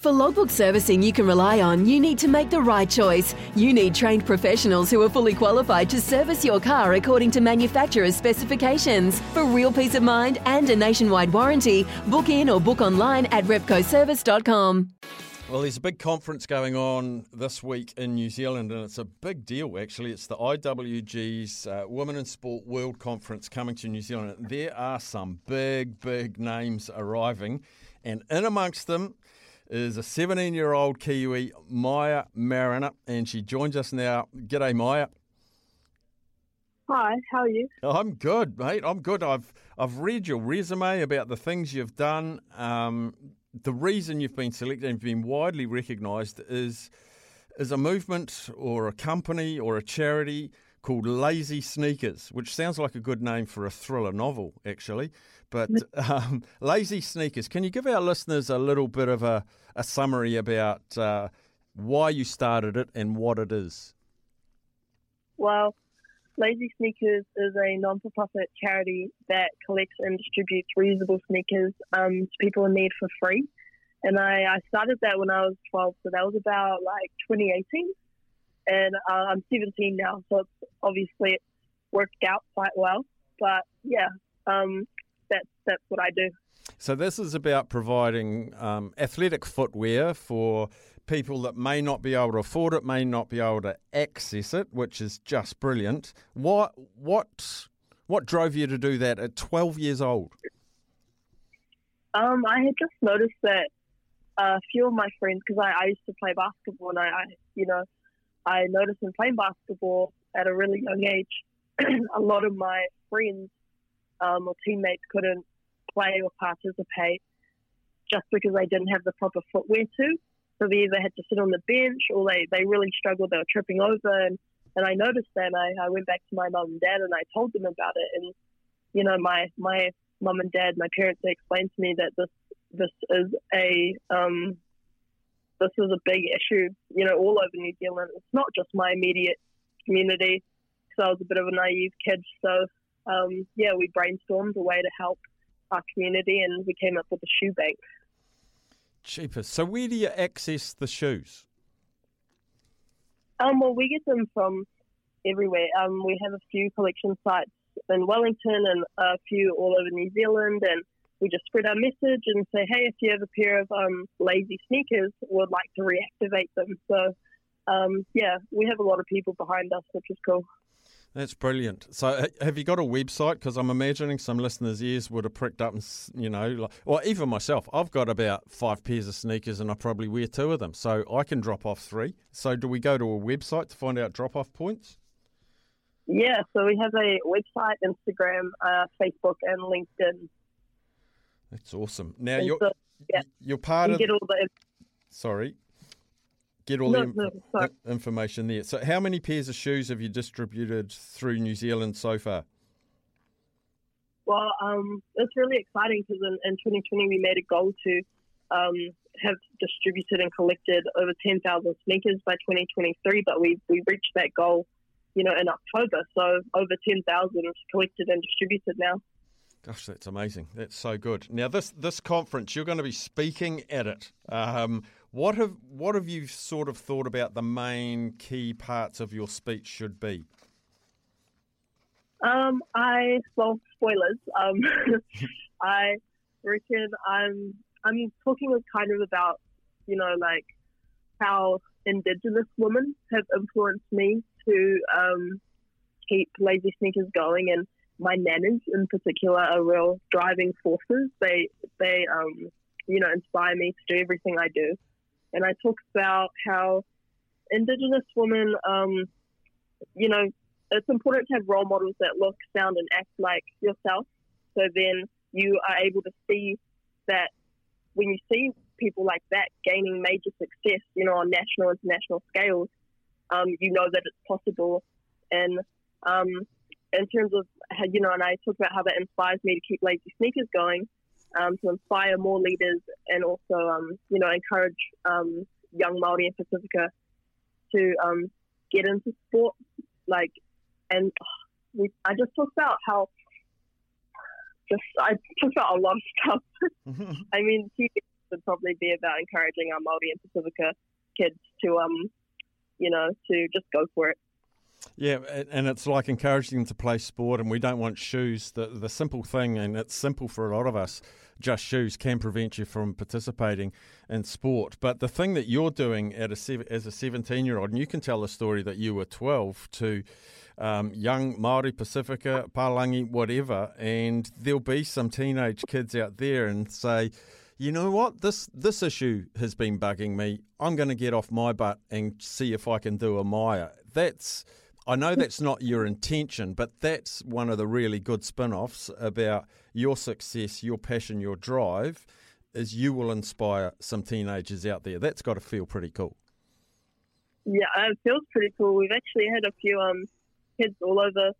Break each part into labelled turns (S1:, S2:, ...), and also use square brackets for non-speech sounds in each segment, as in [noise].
S1: For logbook servicing you can rely on, you need to make the right choice. You need trained professionals who are fully qualified to service your car according to manufacturer's specifications. For real peace of mind and a nationwide warranty, book in or book online at repcoservice.com.
S2: Well, there's a big conference going on this week in New Zealand, and it's a big deal, actually. It's the IWG's uh, Women in Sport World Conference coming to New Zealand. There are some big, big names arriving, and in amongst them, is a 17 year old Kiwi, Maia Mariner, and she joins us now. G'day, Maia.
S3: Hi, how are you?
S2: I'm good, mate. I'm good. I've I've read your resume about the things you've done. Um, the reason you've been selected and been widely recognised is is a movement or a company or a charity called Lazy Sneakers, which sounds like a good name for a thriller novel, actually. But [laughs] um, Lazy Sneakers, can you give our listeners a little bit of a, a summary about uh, why you started it and what it is?
S3: Well, Lazy Sneakers is a non-for-profit charity that collects and distributes reusable sneakers um, to people in need for free. And I, I started that when I was 12, so that was about like 2018. And uh, I'm 17 now, so it's obviously it's worked out quite well. But yeah, um, that's that's what I do.
S2: So this is about providing um, athletic footwear for people that may not be able to afford it, may not be able to access it, which is just brilliant. What what what drove you to do that at 12 years old?
S3: Um, I had just noticed that a few of my friends, because I, I, used to play basketball, and I, I, you know, I noticed in playing basketball at a really young age, [clears throat] a lot of my friends um, or teammates couldn't play or participate just because they didn't have the proper footwear to. So they either had to sit on the bench or they, they really struggled. They were tripping over. And, and I noticed that. And I, I went back to my mum and dad and I told them about it. And, you know, my, my mum and dad, my parents, they explained to me that this, this is a, um, this is a big issue, you know, all over New Zealand. It's not just my immediate community because I was a bit of a naive kid. So, um, yeah, we brainstormed a way to help our community and we came up with a shoe bank.
S2: Cheapest. So where do you access the shoes?
S3: Um, well, we get them from everywhere. Um, we have a few collection sites in Wellington and a few all over New Zealand, and we just spread our message and say, hey, if you have a pair of um, lazy sneakers, we'd like to reactivate them. So, um, yeah, we have a lot of people behind us, which is cool.
S2: That's brilliant. So, have you got a website? Because I'm imagining some listeners' ears would have pricked up, and you know, like, well, even myself, I've got about five pairs of sneakers, and I probably wear two of them, so I can drop off three. So, do we go to a website to find out drop off points?
S3: Yeah, so we have a website, Instagram, uh, Facebook, and LinkedIn.
S2: That's awesome. Now you're yeah, you're part
S3: you
S2: of.
S3: Get all the.
S2: Sorry get all no, the no, information there. So, how many pairs of shoes have you distributed through New Zealand so far?
S3: Well, um, it's really exciting because in, in, 2020 we made a goal to um, have distributed and collected over 10,000 sneakers by 2023, but we we reached that goal, you know, in October. So over 10,000 collected and distributed now.
S2: Gosh, that's amazing. That's so good. Now, this this conference, you're going to be speaking at it. Um, what have what have you sort of thought about the main key parts of your speech should be?
S3: Um, I well spoilers. Um, [laughs] I reckon I'm I'm talking kind of about you know like how Indigenous women have influenced me to um, keep lazy sneakers going, and my nanas in particular are real driving forces. They they um, you know inspire me to do everything I do and I talk about how Indigenous women, um, you know, it's important to have role models that look, sound, and act like yourself. So then you are able to see that when you see people like that gaining major success, you know, on national, international scales, um, you know that it's possible. And um, in terms of, you know, and I talk about how that inspires me to keep Lazy Sneakers going, um, to inspire more leaders and also, um, you know, encourage um, young Māori in Pasifika to um, get into sport. Like, and we, I just talked about how, just, I talked about a lot of stuff. [laughs] I mean, it would probably be about encouraging our Māori and Pasifika kids to, um, you know, to just go for it.
S2: Yeah, and it's like encouraging them to play sport, and we don't want shoes. The the simple thing, and it's simple for a lot of us, just shoes can prevent you from participating in sport. But the thing that you're doing at a as a 17 year old, and you can tell the story that you were 12 to um, young Maori Pasifika, Palangi, whatever, and there'll be some teenage kids out there and say you know what, this this issue has been bugging me. I'm going to get off my butt and see if I can do a Maia. That's I know that's not your intention, but that's one of the really good spin-offs about your success, your passion, your drive is you will inspire some teenagers out there. That's got to feel pretty cool.
S3: Yeah, it feels pretty cool. We've actually had a few um, kids all over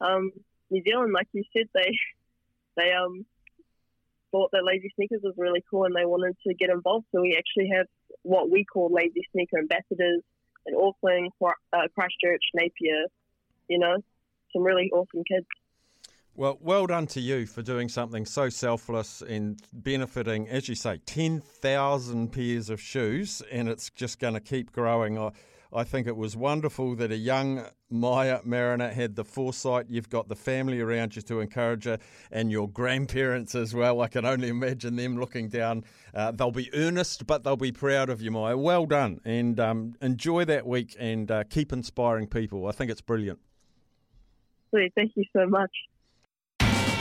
S3: um, New Zealand, like you said. They they um thought that Lazy Sneakers was really cool and they wanted to get involved. So we actually have what we call Lazy Sneaker ambassadors in Auckland, uh, Christchurch, Napier, you know, some really awesome kids.
S2: Well, well done to you for doing something so selfless and benefiting, as you say, 10,000 pairs of shoes, and it's just going to keep growing. I, think it was wonderful that a young Maia Mariner had the foresight. You've got the family around you to encourage her, and your grandparents as well. I can only imagine them looking down. Uh, they'll be earnest, but they'll be proud of you, Maia. Well done, and um, enjoy that week and uh, keep inspiring people. I think it's brilliant.
S3: Thank you so much.